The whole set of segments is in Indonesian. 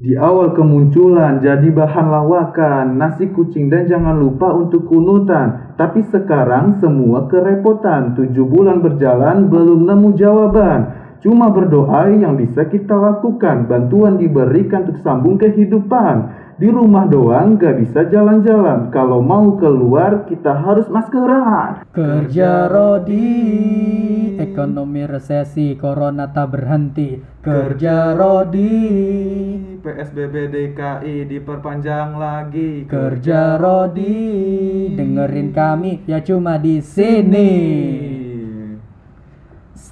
Di awal kemunculan jadi bahan lawakan, nasi kucing dan jangan lupa untuk kunutan. Tapi sekarang semua kerepotan, tujuh bulan berjalan belum nemu jawaban. Cuma berdoa yang bisa kita lakukan, bantuan diberikan untuk sambung kehidupan. Di rumah doang gak bisa jalan-jalan, kalau mau keluar kita harus maskeran. Kerja Rodi, ekonomi resesi, corona tak berhenti. Kerja Rodi, PSBB DKI diperpanjang lagi. kerja Rodi, dengerin kami ya cuma di sini.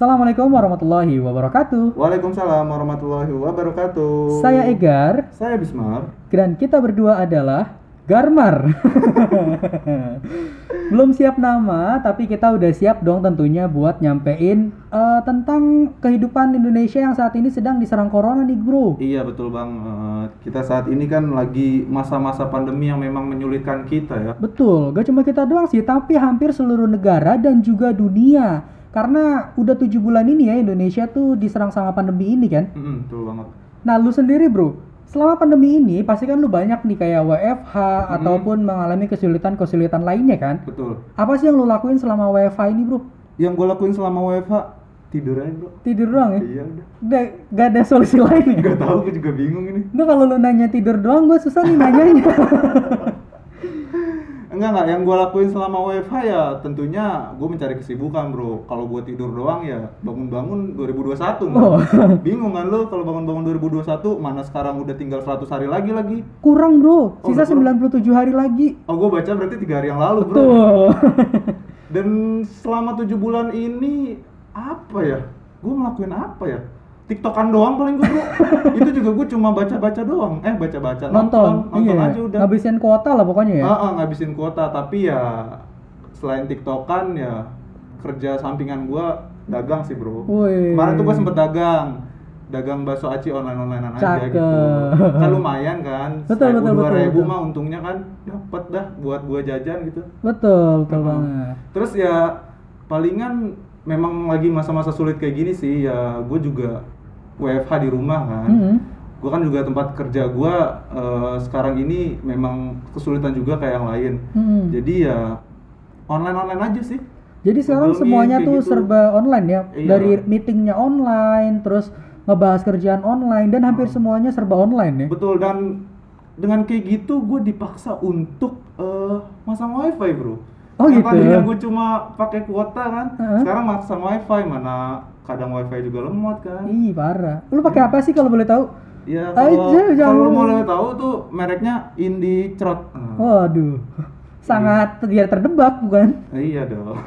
Assalamualaikum warahmatullahi wabarakatuh. Waalaikumsalam warahmatullahi wabarakatuh. Saya Egar Saya Bismar. dan kita berdua adalah Garmar. Belum siap nama, tapi kita udah siap dong tentunya buat nyampein eh, tentang kehidupan Indonesia yang saat ini sedang diserang corona nih, Bro. Iya betul bang. Eh, kita saat ini kan lagi masa-masa pandemi yang memang menyulitkan kita ya. Betul, gak cuma kita doang sih, tapi hampir seluruh negara dan juga dunia. Karena udah tujuh bulan ini ya Indonesia tuh diserang sama pandemi ini kan. Mm-mm, betul banget. Nah lu sendiri bro, selama pandemi ini pasti kan lu banyak nih kayak WFH ataupun mengalami kesulitan-kesulitan lainnya kan. Betul. Apa sih yang lu lakuin selama WFH ini bro? Yang gue lakuin selama WFH tidur aja bro. Tidur doang ya? Iya udah. Udah gak ada solusi lain ya? Gak tahu gue juga bingung ini. Enggak kalau lu nanya tidur doang gue susah nih nanyanya. Enggak enggak. Yang gue lakuin selama WFH ya tentunya gue mencari kesibukan bro. Kalau gue tidur doang ya bangun-bangun 2021 nggak? Oh. Bingung kan lu kalau bangun-bangun 2021 mana sekarang udah tinggal 100 hari lagi lagi. Kurang bro, sisa udah kurang. 97 hari lagi. Oh gue baca berarti tiga hari yang lalu bro. Dan selama tujuh bulan ini apa ya? Gue ngelakuin apa ya? Tiktokan doang paling gue bro. Itu juga gue cuma baca-baca doang. Eh baca-baca nonton, nonton iya. aja udah. Ngabisin kuota lah pokoknya ya. Ah, ah, ngabisin kuota. Tapi ya selain Tiktokan ya kerja sampingan gue dagang sih bro. Wih. Kemarin tuh gue sempet dagang dagang bakso aci online onlinean aja gitu kan lumayan kan Betul, betul, betul, ribu betul. mah untungnya kan dapat dah buat gua jajan gitu Betul, betul banget. Terus ya palingan memang lagi masa-masa sulit kayak gini sih ya gue juga WFH di rumah kan. Mm-mm. Gue kan juga tempat kerja gue sekarang ini memang kesulitan juga kayak yang lain. Mm-mm. Jadi ya online online aja sih. Jadi sekarang Google semuanya tuh gitu. serba online ya. Iya. Dari meetingnya online, terus ngebahas kerjaan online dan hampir Hmm. semuanya serba online ya. Betul dan dengan kayak gitu gue dipaksa untuk eh, masang wifi bro. Oh, Yang gitu Tadinya ya? gue cuma pakai kuota kan. Heeh. Sekarang masang wifi mana kadang wifi juga lemot kan. Ih, parah. Lu pakai apa sih kalau boleh tahu? Ya kalau kalau mau lo tahu tuh mereknya Indie Trot. Waduh. Sangat tidak terdebak bukan? Iya dong.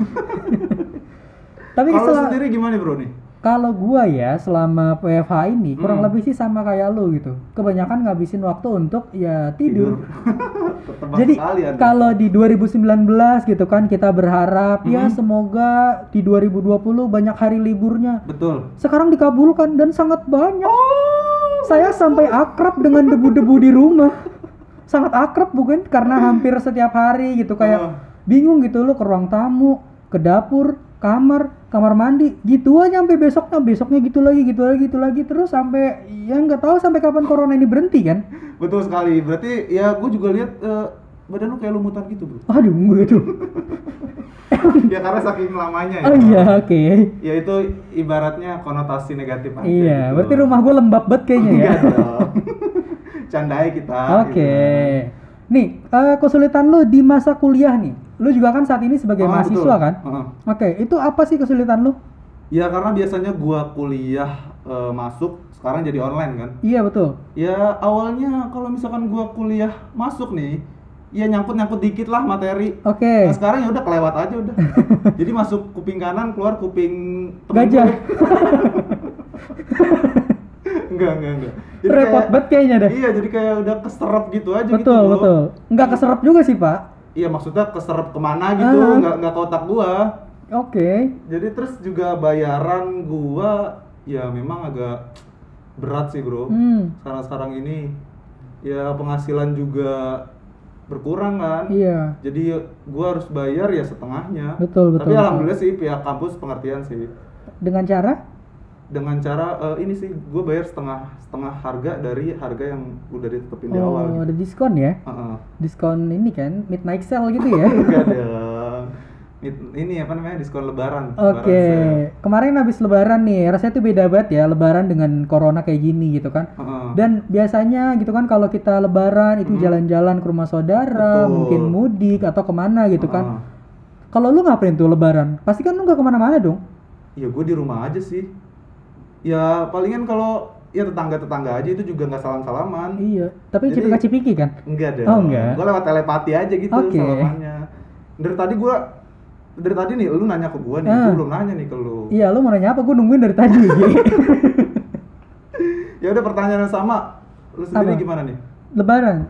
Tapi Kalau sendiri gimana bro nih? Kalau gua ya selama WFH ini kurang Hmm. lebih sih sama kayak lu gitu. Kebanyakan ngabisin waktu untuk ya tidur. Tertebak Jadi kalau di 2019 gitu kan kita berharap ya Mhm. semoga di 2020 banyak hari liburnya. betul. Sekarang dikabulkan dan sangat banyak. Oh. Saya sampai akrab dengan debu-debu di rumah. Sangat akrab bukan? Karena hampir setiap hari gitu kayak bingung gitu lu ke ruang tamu, ke dapur, kamar, kamar mandi, gitu aja sampai besoknya, besoknya gitu lagi, gitu lagi, gitu lagi terus sampai ya nggak tahu sampai kapan corona ini berhenti kan? Betul sekali. Berarti ya gue juga lihat eh, badan lu kayak lumutan gitu bro. Aduh, gue tuh. ya karena saking lamanya ya. Oh iya, oke. Ya itu ibaratnya konotasi negatif aja. Iya, gitu. berarti rumah gue lembab banget kayaknya ya. Candai kita. Oke. gitu. Nih, eh, kesulitan lu di masa kuliah nih. Lu juga kan saat ini sebagai Ah, mahasiswa betul. kan? Heeh. Oke, itu apa sih kesulitan lu? Ya karena biasanya gua kuliah eh, masuk sekarang jadi online kan. Iya, betul. Ya awalnya kalau misalkan gua kuliah masuk nih, ya nyangkut-nyangkut dikit lah materi. Oke. Nah, sekarang ya udah kelewat aja udah. Jadi masuk kuping kanan, keluar kuping temen Gajah. enggak, enggak, enggak. Repot kayak- banget kayaknya deh. Iya, jadi kayak udah keserap gitu aja gitu. Betul, bro. betul. Nggak keserap juga sih, Pak. Iya, maksudnya keserap ke mana gitu, Ah. nggak nggak ke otak gua. Oke. Jadi terus juga bayaran gua ya memang agak berat sih, Bro. Hmm. Sekarang-sekarang ini ya penghasilan juga berkurang kan. Iya. Jadi gua harus bayar ya setengahnya. Betul, betul, Tapi betul. alhamdulillah sih pihak kampus pengertian sih. Dengan cara dengan cara eh, ini sih gue bayar setengah setengah harga dari harga yang udah ditetepin di awal Oh, ada diskon ya? Heeh. Diskon ini kan, midnight sale gitu ya? Enggak dong. Ini apa namanya diskon lebaran. Oke, sale. kemarin habis lebaran nih, rasanya tuh beda banget ya lebaran dengan corona kayak gini gitu kan. Heeh. Dan biasanya gitu kan kalau kita lebaran itu jalan-jalan ke rumah saudara, Betul. mungkin mudik atau ke mana gitu kan. Heeh. Kalau lu ngapain tuh lebaran? Pasti kan lu nggak ke mana-mana dong. Ya gue di rumah aja sih. Ya palingan kalau ya tetangga-tetangga aja itu juga nggak salam-salaman. Iya, tapi Jadi- cipika-cipiki kan? Enggak deh. Oh, enggak? Gue lewat telepati aja gitu Oke. salamannya. Dari tadi gue dari tadi nih lu nanya ke gue nih, Ah. gue belum nanya nih ke lu. Iya, lu mau nanya apa? Gue nungguin dari tadi. Ya udah pertanyaan yang sama. Lu sendiri Apa? gimana nih? lebaran.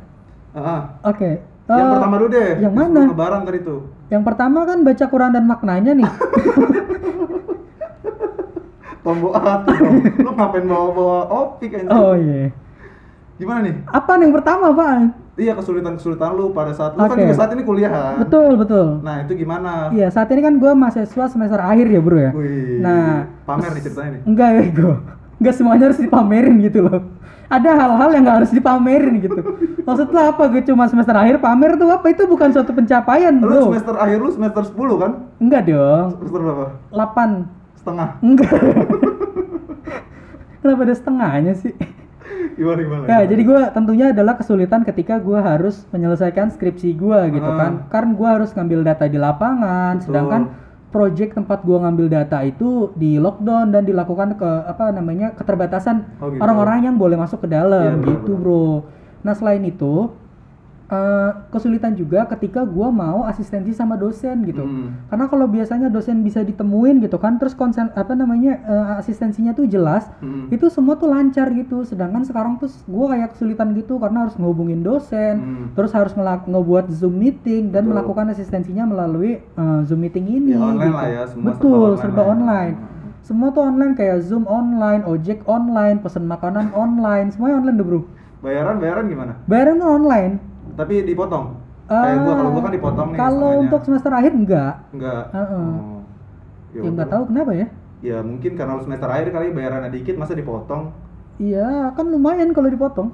Heeh. Oke. yang Eh, pertama dulu deh. yang mana? Lebaran tadi tuh. Yang pertama kan baca Quran dan maknanya nih. Tombol hati dong. Lu ngapain bawa-bawa opik anjing? oh iya. Gimana nih? Apa yang pertama, Pak? Iya kesulitan-kesulitan lu pada saat lu kan Oke. juga saat ini kuliah kan? Betul, betul. Nah itu gimana? Iya, saat ini kan gue mahasiswa semester akhir ya, Bro ya. Wih. Nah, pamer nih ceritanya nih. Enggak ya, gue. Enggak semuanya harus dipamerin gitu loh. Ada hal-hal yang nggak harus dipamerin gitu. Maksud lo apa? Gue cuma semester akhir pamer tuh apa? Itu bukan suatu pencapaian, Lu bro. semester akhir lu semester 10 kan? Enggak dong. Semester berapa? 8. Setengah. Enggak. Kenapa ada setengahnya sih? Gimana gimana? Ya, jadi gue tentunya adalah kesulitan ketika gue harus menyelesaikan skripsi gue gitu Ah. kan. Karena gue harus ngambil data di lapangan, Betul. sedangkan project tempat gue ngambil data itu di lockdown dan dilakukan ke apa namanya keterbatasan Oh, gitu. orang-orang yang boleh masuk ke dalam Iya, gitu bro. Nah selain itu eh, kesulitan juga ketika gue mau asistensi sama dosen gitu. Hmm. Karena kalau biasanya dosen bisa ditemuin gitu kan, terus konsen apa namanya eh, asistensinya tuh jelas, Hmm. itu semua tuh lancar gitu. Sedangkan sekarang tuh gue kayak kesulitan gitu karena harus ngehubungin dosen, Hmm. terus harus ngebuat zoom meeting dan Betul. melakukan asistensinya melalui eh, zoom meeting ini. Ya, online gitu. lah ya, semua serba Betul, online serba ya. online. Semua tuh online kayak zoom online, ojek online, pesen makanan online, semuanya online deh bro. Bayaran bayaran gimana? Bayaran online. Tapi dipotong. Kayak gua kalau gua kan dipotong nih. Eh, Kalau untuk semester akhir enggak. enggak. Heeh. Oh. Ya udah. nggak tahu kenapa ya. Ya mungkin karena semester akhir kali bayarannya dikit masa dipotong. Iya, kan lumayan kalau dipotong.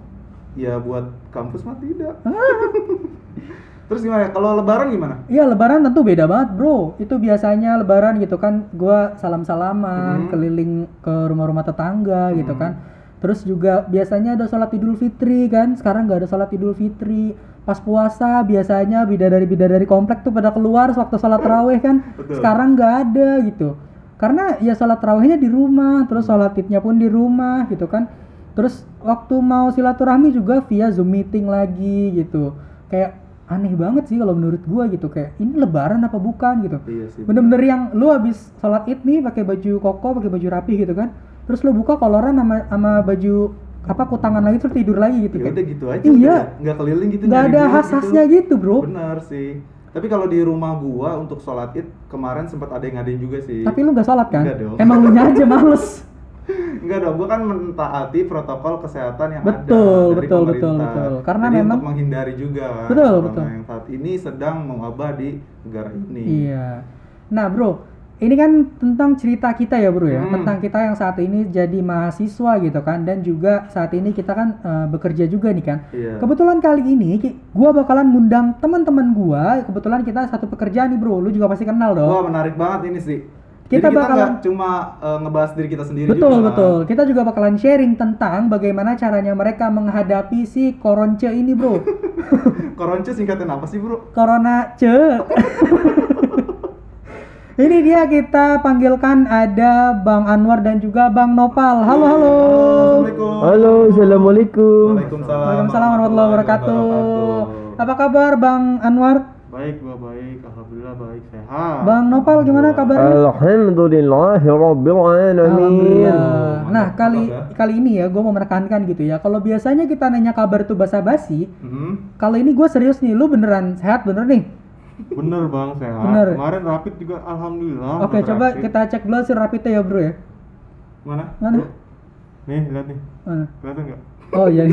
Ya buat kampus mah tidak. Ah. Terus gimana? Kalau lebaran gimana? Iya, lebaran tentu beda banget, Bro. Itu biasanya lebaran gitu kan, gua salam-salaman, Mhm. keliling ke rumah-rumah tetangga gitu kan. Terus juga biasanya ada sholat Idul Fitri kan. Sekarang nggak ada sholat Idul Fitri. Pas puasa biasanya bidadari-bidadari komplek tuh pada keluar waktu sholat tarawih kan. Betul. Sekarang nggak ada gitu. Karena ya sholat tarawihnya di rumah, terus sholat idnya pun di rumah gitu kan. Terus waktu mau silaturahmi juga via Zoom meeting lagi gitu. Kayak aneh banget sih kalau menurut gua gitu kayak ini lebaran apa bukan gitu. Iya sih. Bener-bener yang lu habis sholat id nih pakai baju koko, pakai baju rapi gitu kan. Terus lu buka koloran sama sama baju apa kutangan lagi terus tidur lagi gitu Ya kan. udah gitu aja. Iya. Nggak keliling gitu. Nggak ada duit khas-khasnya gitu, Bro. Bener sih. Tapi kalau di rumah gua untuk sholat id kemarin sempat ada yang ngadain juga sih. Tapi lu nggak sholat kan? Nggak dong. Emang lu aja males. Enggak dong, gua kan mentaati protokol kesehatan yang Betul, ada dari betul, betul, pemerintah. betul. Karena Jadi memang- untuk menghindari juga kan Betul, betul. yang saat ini sedang mewabah di negara ini. Iya. Nah, Bro, ini kan tentang cerita kita ya, Bro ya. Hmm. Tentang kita yang saat ini jadi mahasiswa gitu kan dan juga saat ini kita kan eh, bekerja juga nih kan. Iya. Kebetulan kali ini gua bakalan ngundang teman-teman gua. Kebetulan kita satu pekerjaan nih, Bro. Lu juga pasti kenal dong. Wah, menarik banget ini sih. Kita Jadi kita bakalan- cuma eh, ngebahas diri kita sendiri Betul, juga. kan. betul. Kita juga bakalan sharing tentang bagaimana caranya mereka menghadapi si koronce ini, Bro. Koronce singkatan apa sih, Bro? Corona ce. Ini dia kita panggilkan ada Bang Anwar dan juga Bang Nopal. Halo, halo. Assalamualaikum. Halo, assalamualaikum. Waalaikumsalam. Waalaikumsalam warahmatullahi wabarakatuh. Apa kabar Bang Anwar? Baik, gua baik. Alhamdulillah baik, sehat. Bang Nopal gimana kabarnya? Alhamdulillahi rabbil alamin. Nah, kali ya. kali ini ya gue mau menekankan gitu ya. Kalau biasanya kita nanya kabar tuh basa-basi, Hmm. kalau ini gue serius nih. Lu beneran sehat bener nih? Bener bang, sehat. Bener. Kemarin rapid juga alhamdulillah. Oke, coba rapid. kita cek dulu hasil rapidnya ya, Bro ya. Mana? Mana? Bro? Nih, lihat nih. Mana? Kelihatan nggak? Oh iya.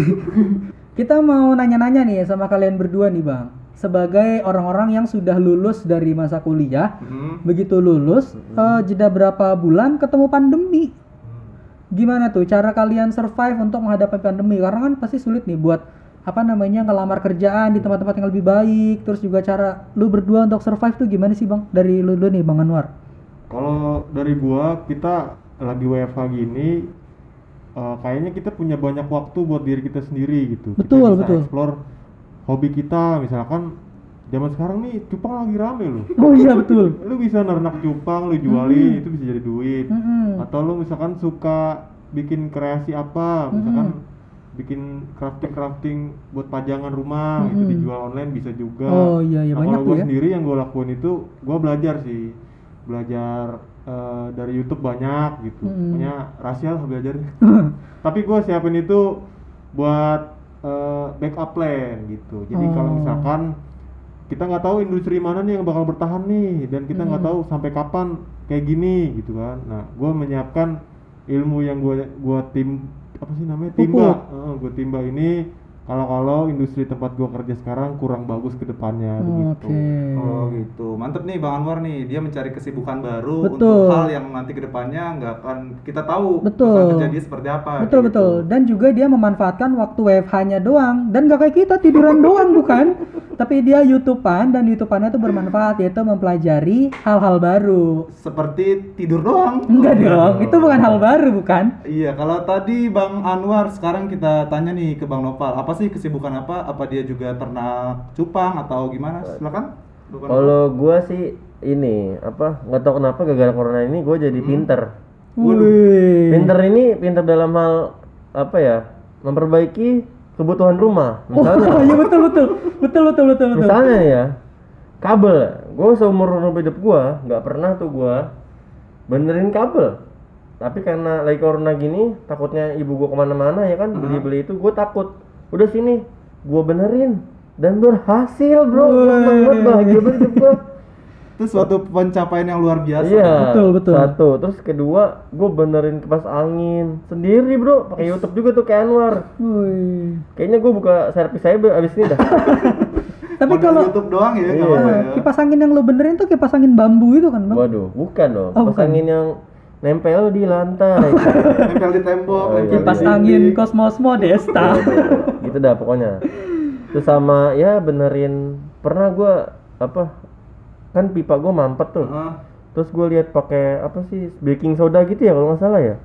Kita mau nanya-nanya nih sama kalian berdua nih bang. Sebagai orang-orang yang sudah lulus dari masa kuliah, Hmm. begitu lulus, eh, jeda berapa bulan ketemu pandemi. gimana tuh cara kalian survive untuk menghadapi pandemi? Karena kan pasti sulit nih buat apa namanya ngelamar kerjaan di tempat-tempat yang lebih baik. Terus juga cara lu berdua untuk survive tuh gimana sih bang? Dari lu dulu nih bang Anwar. Kalau dari gua kita lagi WFH gini eh, kayaknya kita punya banyak waktu buat diri kita sendiri gitu. Betul, kita bisa betul. explore hobi kita misalkan zaman sekarang nih cupang lagi rame loh. Oh iya betul. Lu bisa nernak cupang, lu jualin itu bisa jadi duit. Mm-mm. Atau lu misalkan suka bikin kreasi apa, misalkan bikin crafting crafting buat pajangan rumah itu Mm-mm. dijual online bisa juga. Oh, iya, iya, Nah, banyak kalau gua ya. sendiri yang gue lakuin itu gue belajar sih belajar eh, dari YouTube banyak gitu Mm-mm. pokoknya rahasia lah belajarnya tapi gue siapin itu buat eh, backup plan gitu jadi kalau Oh. misalkan kita nggak tahu industri mana nih yang bakal bertahan nih dan kita nggak Mm. tahu sampai kapan kayak gini gitu kan nah gue menyiapkan ilmu yang gue gua tim apa sih namanya? Timba. Gue timba ini kalau kalau industri tempat gue kerja sekarang kurang bagus ke depannya begitu Oke. Oh gitu, mantep nih Bang Anwar nih, dia mencari kesibukan baru Betul. untuk hal yang nanti ke depannya nggak akan kita tahu Betul. bakal terjadi seperti apa. Betul gitu. betul. Dan juga dia memanfaatkan waktu WFH-nya doang dan gak kayak kita tiduran doang bukan? Tapi dia YouTubean dan YouTubeannya itu bermanfaat yaitu mempelajari hal-hal baru. Seperti tidur doang. Enggak Oh, dong, itu bukan hal baru bukan? Iya, kalau tadi Bang Anwar, sekarang kita tanya nih ke Bang Nopal, apa sih kesibukan apa? Apa dia juga ternak cupang atau gimana? Silakan. Kalau gua sih ini apa nggak tahu kenapa gara-gara corona ini gue jadi pinter. Wih. Pinter ini pinter dalam hal apa ya? Memperbaiki kebutuhan rumah. Oh, Misalnya, iya betul betul. Betul betul betul betul. misalnya ya kabel. Gue seumur hidup gue nggak pernah tuh gue benerin kabel. Tapi karena lagi corona gini, takutnya ibu gue ke mana-mana ya kan beli-beli itu gue takut. Udah sini, gue benerin dan berhasil bro. Banget, bahagia banget hidup gue. itu suatu pencapaian yang luar biasa. Iya. Betul, betul. Satu, terus kedua, gue benerin kipas angin sendiri bro, pakai YouTube juga tuh kayak Anwar. Wih. Kayaknya gue buka servis saya abis ini dah. Tapi kalau YouTube doang ya, Iya. kalau eh, kipas angin yang lo benerin tuh kipas angin bambu itu kan, Bang? Waduh, bukan dong. Oh, kipas bukan. angin yang nempel di lantai. nempel di tembok, Oh, Kipas di angin. Cosmos Modesta. gitu dah pokoknya. Terus sama ya benerin pernah gue apa kan pipa gue mampet tuh. Heeh. Terus gue lihat pakai apa sih baking soda gitu ya kalau nggak salah ya.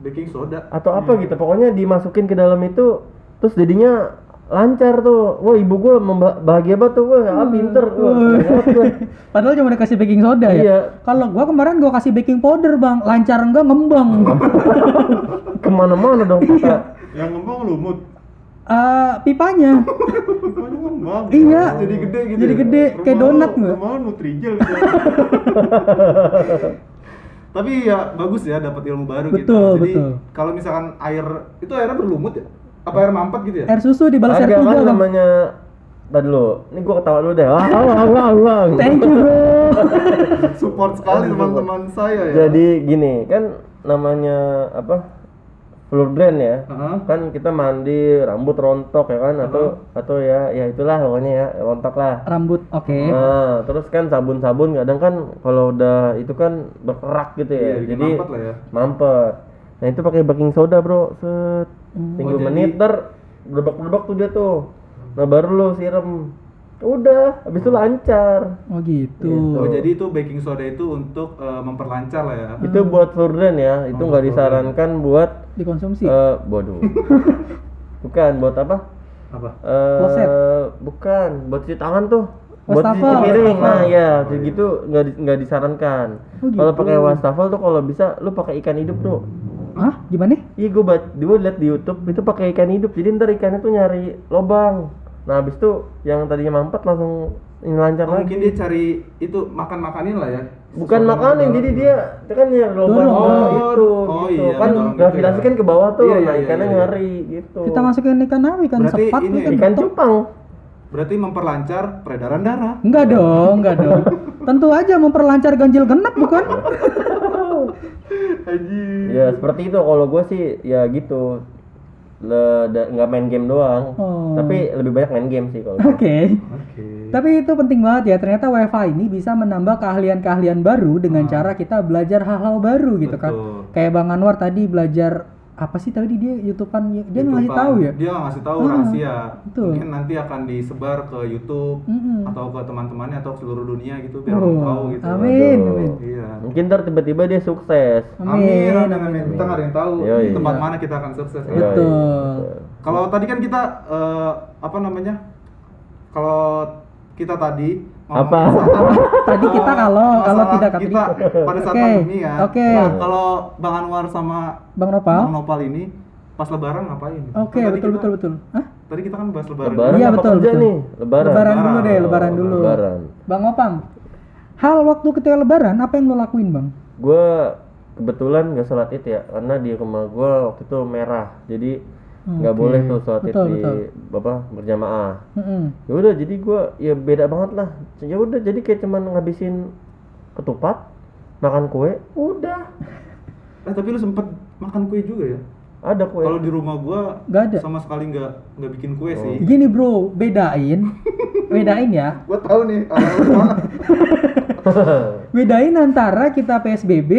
baking soda. atau apa gitu pokoknya dimasukin ke dalam itu terus jadinya lancar tuh wah ibu gue bahagia banget tuh wah ah, pinter wah gue. Padahal cuma dikasih baking soda ya. Iya. Kalau gua kemarin gua kasih baking powder, Bang. Lancar enggak ngembang. ke mana-mana dong kita yang ngembang lumut Eh, pipanya. ngembang iya. Jadi gede gitu. Jadi ya? gede kayak Rumah donat lu- nggak? rumah lu Nutrijel gitu Tapi ya bagus ya dapat ilmu baru Betul, gitu. Jadi betul. kalau misalkan air itu airnya berlumut ya? Apa air mampet gitu ya? Air susu dibalas air agak kuda, kan namanya Tadi dulu, ini gua ketawa dulu deh. Wah, wah, wah, wah. Thank you, Bro. Support sekali teman-teman saya ya. Jadi gini, kan namanya apa? Floor drain ya. Heeh. Kan kita mandi, rambut rontok ya kan atau atau ya ya itulah pokoknya ya, rontok lah. Rambut oke. Nah, terus kan sabun-sabun kadang kan kalau udah itu kan berkerak gitu ya. Iya, bikin jadi mampet lah ya. mampet. Nah, itu pakai baking soda, Bro. Set. Tinggal Oh, jadi- menit ter berbak-berbak tuh dia tuh. Nah, baru lo siram. Udah, habis itu lancar. Oh gitu. Oh, jadi itu baking soda itu untuk eh, memperlancar lah ya. Itu buat drain ya. Itu nggak disarankan buat Dikonsumsi. eh waduh. Bukan buat apa? Apa? Eh Kloset. bukan, buat cuci tangan tuh. Buat cuci piring. Nah, ya, kayak gitu nggak di- nggak disarankan. Oh, Kalau gitu. pakai wastafel tuh kalau bisa lu pakai ikan hidup, Bro. Hah? Gimana? Iya, gue buat gue liat di YouTube itu pakai ikan hidup. Jadi ntar ikannya tuh nyari lobang. Nah, habis itu yang tadinya mampet langsung ini lancar Oh, lagi. mungkin dia cari itu makan-makanin lah ya. Bukan Sesuatu makanin, jadi gitu. dia dia kan nyari lobang oh, dorong. itu Oh, gitu. iya, kan gitu gravitasi ya. kan ke bawah tuh. Iya, nah, iya, ikannya iya, iya. nyari gitu. Kita masukin ikan apa? Ikan Berarti sepat, ini ikan, ikan betok? cupang. Berarti memperlancar peredaran darah. Enggak dong, enggak dong. Tentu aja memperlancar ganjil genap bukan? Haji. Ya seperti itu kalau gue sih ya gitu. le- nggak main game doang Oh. tapi lebih banyak main game sih kalau Oke. Oke. Tapi itu penting banget ya. Ternyata WiFi ini bisa menambah keahlian-keahlian baru dengan cara kita belajar hal-hal baru gitu kan. Betul. Kayak Bang Anwar tadi belajar apa sih tadi dia YouTubean dia ngasih YouTubean. tahu ya. Dia nggak ngasih tahu Ah, rahasia. betul. Mungkin nanti akan disebar ke YouTube Mm-mm. atau ke teman-temannya atau ke seluruh dunia gitu biar Oh, orang tahu gitu. amin, Waduh. amin. Iya. mungkin ntar tiba-tiba dia sukses Amin, amin, amin. amin. Kita nggak ada yang tahu Yoi. di tempat mana kita akan sukses. Yoi. Betul. Kalau tadi kan kita eh, apa namanya? Kalau kita tadi ngomongin Apa? Tadi kita kalau kalau masalah tidak tadi. kita pada saat pandemi kan. oke. Nah, kalau Bang Anwar sama Bang Nopal. Bang Nopal ini pas lebaran ngapain? Oke, Kan tadi betul kita- betul betul. Hah? Tadi kita kan bahas lebaran. lebaran Iya, betul, betul. nih lebaran Lebaran dulu deh, Lebaran. Oh, dulu. lebaran Bang Opang. Hal waktu ketika lebaran apa yang lo lakuin, Bang? gue kebetulan nggak sholat id ya karena di rumah gue waktu itu merah jadi nggak Oke. boleh tuh sholat id Betul, di apa berjamaah Mm-mm. ya udah jadi gue ya beda banget lah ya udah jadi kayak cuman ngabisin ketupat makan kue udah Eh tapi lu sempet makan kue juga ya? ada kue Kalau di rumah gua Nggak ada. sama sekali nggak nggak bikin kue Oh. sih. Gini bro, bedain, bedain ya, Gua tahu nih bedain antara kita PSBB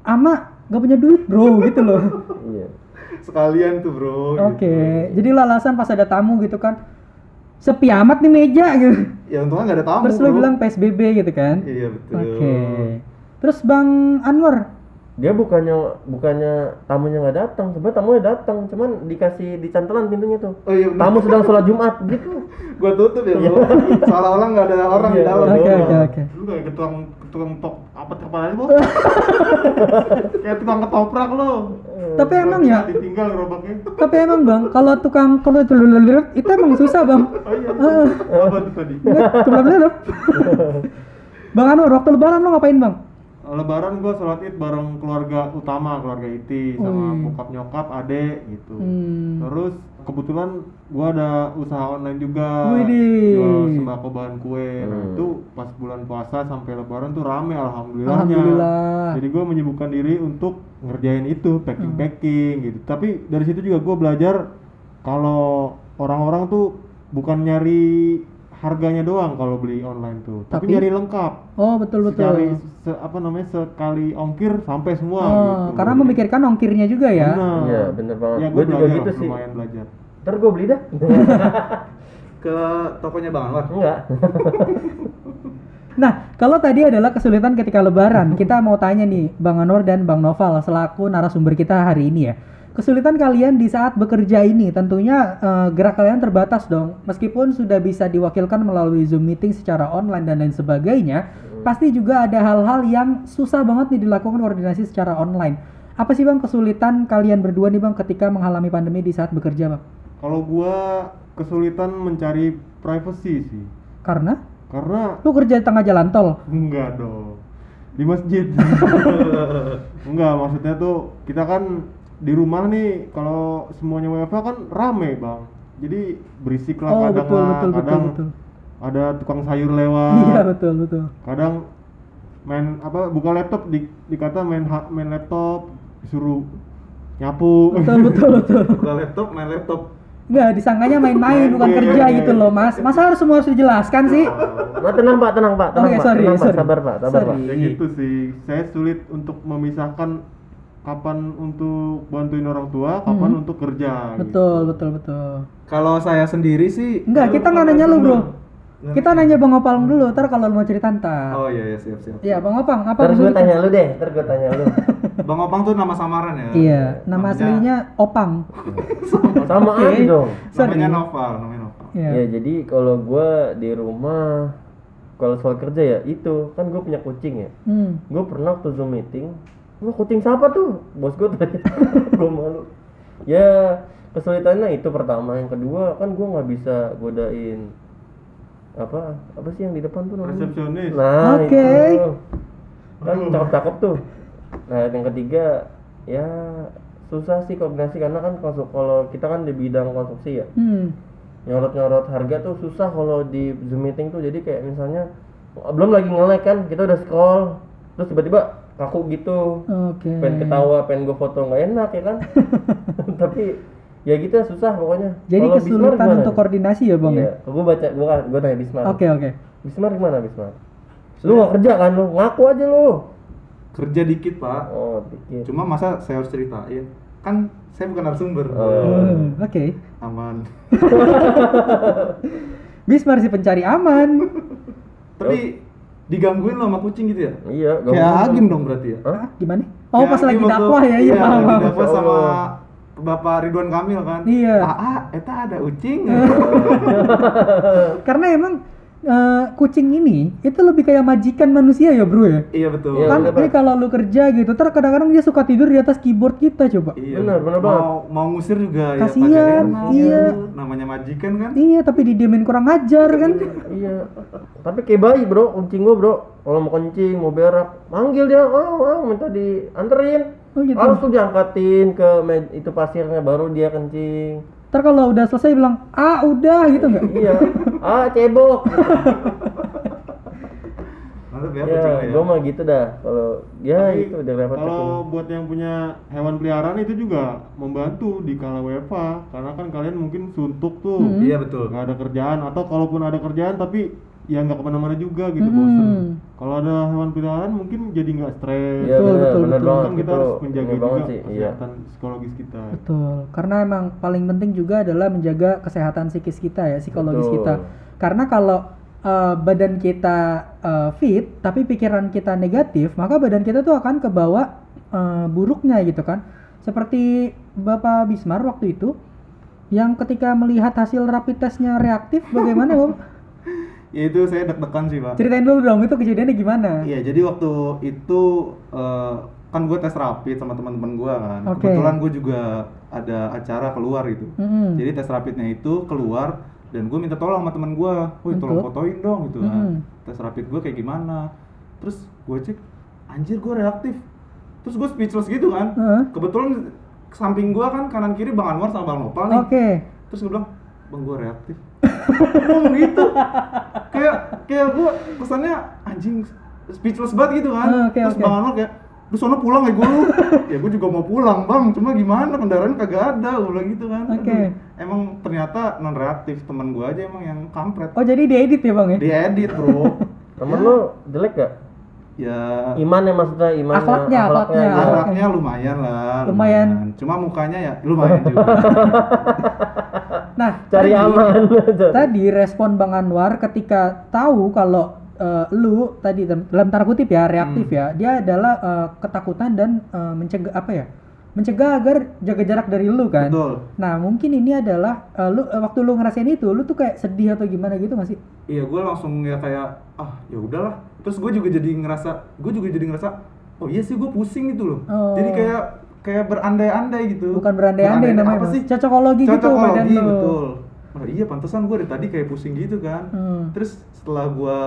sama gak punya duit bro gitu loh. Sekalian tuh bro. Oke, gitu. jadi lo alasan pas ada tamu gitu kan, sepi amat nih meja gitu. Ya untungnya nggak ada tamu. Terus lo bro. bilang PSBB gitu kan? Iya betul. Oke. Terus Bang Anwar, dia bukannya bukannya tamunya nggak datang sebenarnya tamunya datang cuman dikasih dicantelan pintunya tuh Oh iya benar. tamu sedang sholat jumat gitu Gua tutup ya bro. Seolah-olah nggak ada orang di Iya, dalam. oke oke oke. Lu kayak ketukang ketukang tok apa kepalanya bos? kayak tukang ketoprak lo. Tapi emang ya, Ditinggal gerobaknya. tapi emang bang, kalau tukang kalau itu itu emang susah bang. Oh iya. Heeh. Apa tuh tadi? Nggak, kebetulan. Bang Anwar, waktu lebaran lo ngapain bang? Lebaran gua sholat id bareng keluarga utama, keluarga Iti sama Wih. bokap nyokap, adek gitu. Hmm. Terus kebetulan gua ada usaha online juga. Widih. Jual sembako bahan kue. Nah, Hmm. itu pas bulan puasa sampai lebaran tuh rame alhamdulillahnya. Alhamdulillah. Jadi gua menyibukkan diri untuk ngerjain itu, packing-packing Hmm. gitu. Tapi dari situ juga gua belajar kalau orang-orang tuh bukan nyari harganya doang kalau beli online tuh, tapi, Tapi? nyari lengkap. Oh betul betul. Nyari se- apa namanya sekali ongkir sampai semua Oh, gitu. karena memikirkan ongkirnya juga ya. Iya, bener banget. Ya, Gua gue juga belajar gitu sih. lumayan belajar. ntar gue beli dah Ke tokonya Bang Anwar. enggak Nah, kalau tadi adalah kesulitan ketika lebaran, kita mau tanya nih Bang Anwar dan Bang Noval selaku narasumber kita hari ini ya. Kesulitan kalian di saat bekerja ini tentunya eh, gerak kalian terbatas dong. Meskipun sudah bisa diwakilkan melalui Zoom meeting secara online dan lain sebagainya, pasti juga ada hal-hal yang susah banget nih dilakukan koordinasi secara online. Apa sih Bang kesulitan kalian berdua nih Bang ketika mengalami pandemi di saat bekerja Bang? Kalau gua kesulitan mencari privacy sih. Karena Karena lu kerja di tengah jalan tol. enggak dong. Di masjid. enggak, maksudnya tuh kita kan di rumah nih kalau semuanya WFH kan rame, Bang. Jadi berisik lah Oh, kadang betul, lah, betul, betul, kadang betul. ada tukang sayur lewat. Iya, betul, betul. kadang main apa buka laptop di, dikata main ha- main laptop disuruh nyapu Betul, betul, betul. Buka laptop, main laptop. Enggak, disangkanya main-main bukan Main kerja gitu loh, Mas. Masa harus semua harus dijelaskan sih? Nah, tenang pak tenang pak tenang Oke, pak sorry, tenang pak sorry. sabar pak sabar pak Sorry. kayak gitu sih saya sulit untuk memisahkan kapan untuk bantuin orang tua kapan Hmm. untuk kerja gitu. Betul, betul, betul. Kalau saya sendiri sih Enggak, kita nggak nanya lu, Bro. Kita nanya Bang Opal dulu, ntar kalau lu mau cerita ntar. Oh iya iya siap siap. Iya, Bang Opang, apa ntar gue tanya lu deh ntar gue tanya lu Bang Opang tuh nama samaran ya. Iya, nama Namanya- aslinya Opang. sama Oke. aja dong Sorry. Namanya Noval, namanya Noval. Iya. ya jadi kalau gue di rumah kalau soal kerja ya itu kan gue punya kucing ya Hmm. gue pernah waktu zoom meeting Wah kucing siapa tuh? Bos gue tanya. Gue malu. Ya kesulitannya itu pertama. Yang kedua kan gue nggak bisa godain Apa apa sih yang di depan tuh namanya? resepsionis. Nah Oke. itu Kan cakep-cakep tuh. Nah yang ketiga Ya susah sih koordinasi Karena kan kalau kita kan di bidang konstruksi ya. Hmm. Nyorot-nyorot harga tuh susah kalau di zoom meeting tuh. Jadi kayak misalnya Belum lagi nge kan Kita udah scroll Terus tiba-tiba kaku gitu Oke. pengen ketawa pengen gue foto nggak enak ya kan tapi ya gitu susah pokoknya Jadi Bismar kesulitan untuk koordinasi ya bang iya ya? gue baca gue gue tanya Bismar Oke oke. Bismar gimana Bismar lu gak kerja kan lu ngaku aja lu Kerja dikit pak. oh dikit Cuma masa saya harus ceritain? Kan saya bukan narasumber. Oh. Hmm, Oke. Aman. Bismar si pencari aman. Tapi digangguin lo sama kucing gitu ya? iya Kayak lu. dong berarti ya? Hah? Ah, gimana? Oh Kayak pas lagi dakwah ya, iya paham. lagi paham. dakwah sama. Bapak Ridwan Kamil kan? Iya. Aa, eta ada ucing. Karena emang eh, kucing ini itu lebih kayak majikan manusia ya bro ya. iya betul. Iya, kan bener, ini kalau lu kerja gitu, ter kadang-kadang dia suka tidur di atas keyboard kita coba. Iya. Bener mau, banget. Mau ngusir juga Kasian, ya enak. iya. Namanya majikan kan? Iya, tapi didiemin kurang ajar kan. iya tapi kayak bayi bro kucing gua bro kalau mau kencing mau berak manggil dia oh, oh minta dianterin Oh gitu. harus tuh diangkatin ke itu pasirnya baru dia kencing Ntar kalau udah selesai bilang, ah udah gitu nggak? iya ah cebok Mantap ya, ya kucingnya ya. gua mah gitu dah kalau ya Tapi itu udah repot Kalau buat yang punya hewan peliharaan itu juga membantu di kala WFA karena kan kalian mungkin suntuk tuh. Hmm. Iya betul. nggak ada kerjaan atau kalaupun ada kerjaan tapi ya nggak ke mana-mana juga gitu Hmm. bosen kalau ada hewan peliharaan mungkin jadi nggak stres Iya Betul, betul, bener betul. banget kan kita itu harus menjaga juga sih iya kesehatan psikologis kita Betul. Karena emang paling penting juga adalah menjaga kesehatan psikis kita ya, psikologis Betul. kita. Karena kalau eh, badan kita eh, fit tapi pikiran kita negatif, maka badan kita tuh akan kebawa eh, buruknya gitu kan. Seperti Bapak Bismar waktu itu yang ketika melihat hasil rapid testnya reaktif bagaimana Bapak? Ya itu saya deg-degan sih pak. Ceritain dulu dong itu kejadiannya gimana? Iya jadi waktu itu eh, kan gue tes rapid sama teman-teman gue kan. Oke. Kebetulan gue juga ada acara keluar gitu. Mm-mm. Jadi tes rapidnya itu keluar dan gue minta tolong sama temen gue, woi tolong fotoin dong gitu kan. Mm-mm. Tes rapid gue kayak gimana? Terus gue cek, anjir gue reaktif. Terus gue speechless gitu kan. Heeh. Kebetulan samping gue kan kanan kiri Bang Anwar sama Bang Nopal nih. Oke. Terus gue bilang, bang gue reaktif. Ngomong gitu. kayak kayak gue kesannya anjing speechless banget gitu kan. Oke, Terus oke. Bang Anwar kayak, lu sono pulang ya gue ya gue juga mau pulang bang cuma gimana kendaraan kagak ada gue bilang gitu kan Oke. Aduh, emang ternyata non reaktif teman gue aja emang yang kampret Oh jadi diedit ya bang ya? diedit bro temen lu jelek gak ya iman ya maksudnya iman Akhlaknya, akhlaknya. gitu. akhlaknya lumayan lah Lumayan. cuma mukanya ya lumayan juga Nah cari tadi- aman Tadi respon Bang Anwar ketika tahu kalau eh, lu tadi dalam tanda kutip ya reaktif Hmm. ya, dia adalah eh, ketakutan dan eh, mencegah apa ya? Mencegah agar jaga jarak dari lu kan. betul Nah, mungkin ini adalah eh, lu eh, waktu lu ngerasain itu, lu tuh kayak sedih atau gimana gitu masih? iya gue langsung ya kayak ah ya udahlah terus gue juga jadi ngerasa gue juga jadi ngerasa oh iya sih gue pusing gitu loh Oh. jadi kayak kayak berandai-andai gitu Bukan berandai-andai namanya, apa sih Cocokologi gitu badan Cocokologi, lu. betul oh iya pantesan gue dari tadi kayak pusing gitu kan Hmm. terus setelah gue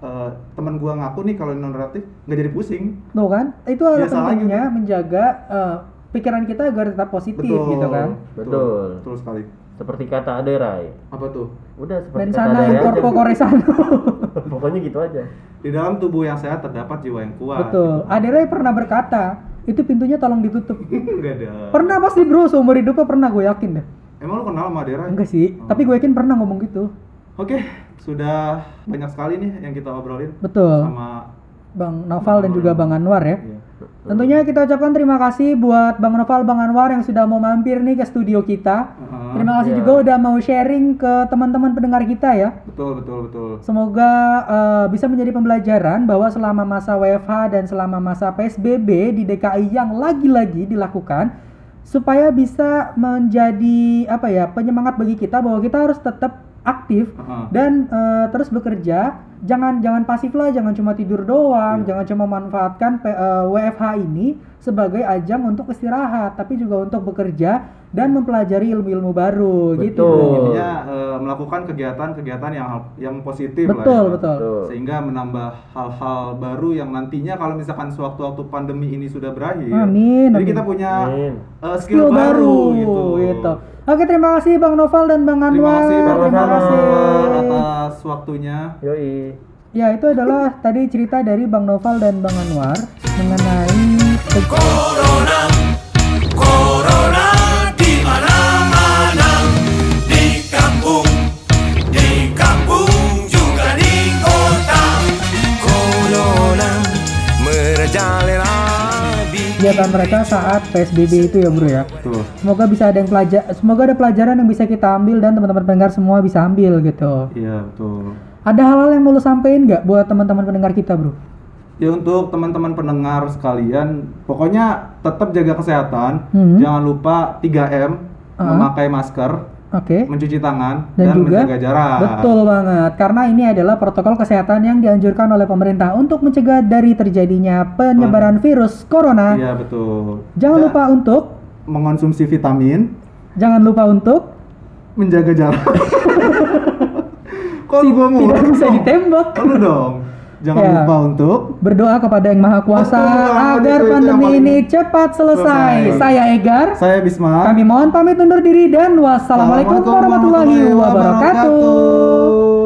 eh, teman gue ngaku nih kalau non reaktif nggak jadi pusing Tuh kan? Itu adalah Biasa pentingnya menjaga eh, pikiran kita agar tetap positif betul gitu kan. Betul. betul sekali seperti kata Aderai apa tuh udah seperti Dan kata sana Aderai kokoresano. pokoknya gitu aja di dalam tubuh yang sehat terdapat jiwa yang kuat Betul. Aderai pernah berkata, itu pintunya tolong ditutup. Enggak ada Pernah pasti bro, seumur hidupnya pernah gue yakin deh. emang lu kenal sama Dera Enggak sih, Oh. tapi gue yakin pernah ngomong gitu. Oke, sudah banyak sekali nih yang kita obrolin Betul. sama Bang Noval dan juga Bang Anwar ya. Iya. Tentunya kita ucapkan terima kasih buat Bang Noval, Bang Anwar yang sudah mau mampir nih ke studio kita. Heeh. Terima kasih Iya. juga udah mau sharing ke teman-teman pendengar kita ya. betul betul betul. Semoga eh, bisa menjadi pembelajaran bahwa selama masa WFH dan selama masa PSBB di DKI yang lagi-lagi dilakukan supaya bisa menjadi apa ya penyemangat bagi kita bahwa kita harus tetap aktif Heeh. dan eh, terus bekerja. Jangan jangan pasif lah, jangan cuma tidur doang, Iya. jangan cuma manfaatkan P- eh, WFH ini sebagai ajang untuk istirahat, tapi juga untuk bekerja dan mempelajari ilmu-ilmu baru gitu. Betul. bro. Intinya eh, melakukan kegiatan-kegiatan yang yang positif Betul, lah ya. betul. Sehingga menambah hal-hal baru yang nantinya kalau misalkan sewaktu-waktu pandemi ini sudah berakhir. Amin, Jadi amin. kita punya Amin. eh, skill, baru, gitu. Oke, terima kasih Bang Noval dan Bang Terima Anwar. kasih Bang Terima kasih. Anwar atas waktunya. yoi Ya, itu adalah tadi cerita dari Bang Noval dan Bang Anwar mengenai Corona. Corona di mana-mana di kampung, di kampung juga di kota. Corona merajalela ya, kegiatan mereka saat PSBB itu ya bro ya. Betul. Semoga bisa ada yang pelajar, semoga ada pelajaran yang bisa kita ambil dan teman-teman pendengar semua bisa ambil gitu. Iya betul. Ada hal-hal yang mau lu sampein nggak buat teman-teman pendengar kita bro? Ya untuk teman-teman pendengar sekalian, pokoknya tetap jaga kesehatan. Hmm. Jangan lupa 3M, Ah. memakai masker, Oke. mencuci tangan, Dan, dan, juga menjaga jarak. betul banget karena ini adalah protokol kesehatan yang dianjurkan oleh pemerintah untuk mencegah dari terjadinya penyebaran virus corona. Iya, betul. Jangan Dan lupa untuk mengonsumsi vitamin, jangan lupa untuk menjaga jarak. Kok gua mau? tidak bisa ditembak. Lu dong. Jangan Ya. lupa untuk Berdoa kepada Yang Maha Kuasa agar pandemi ini cepat selesai. Selesai. Saya Egar. saya Bisma. Kami mohon pamit undur diri dan wassalamualaikum warahmatullahi wabarakatuh.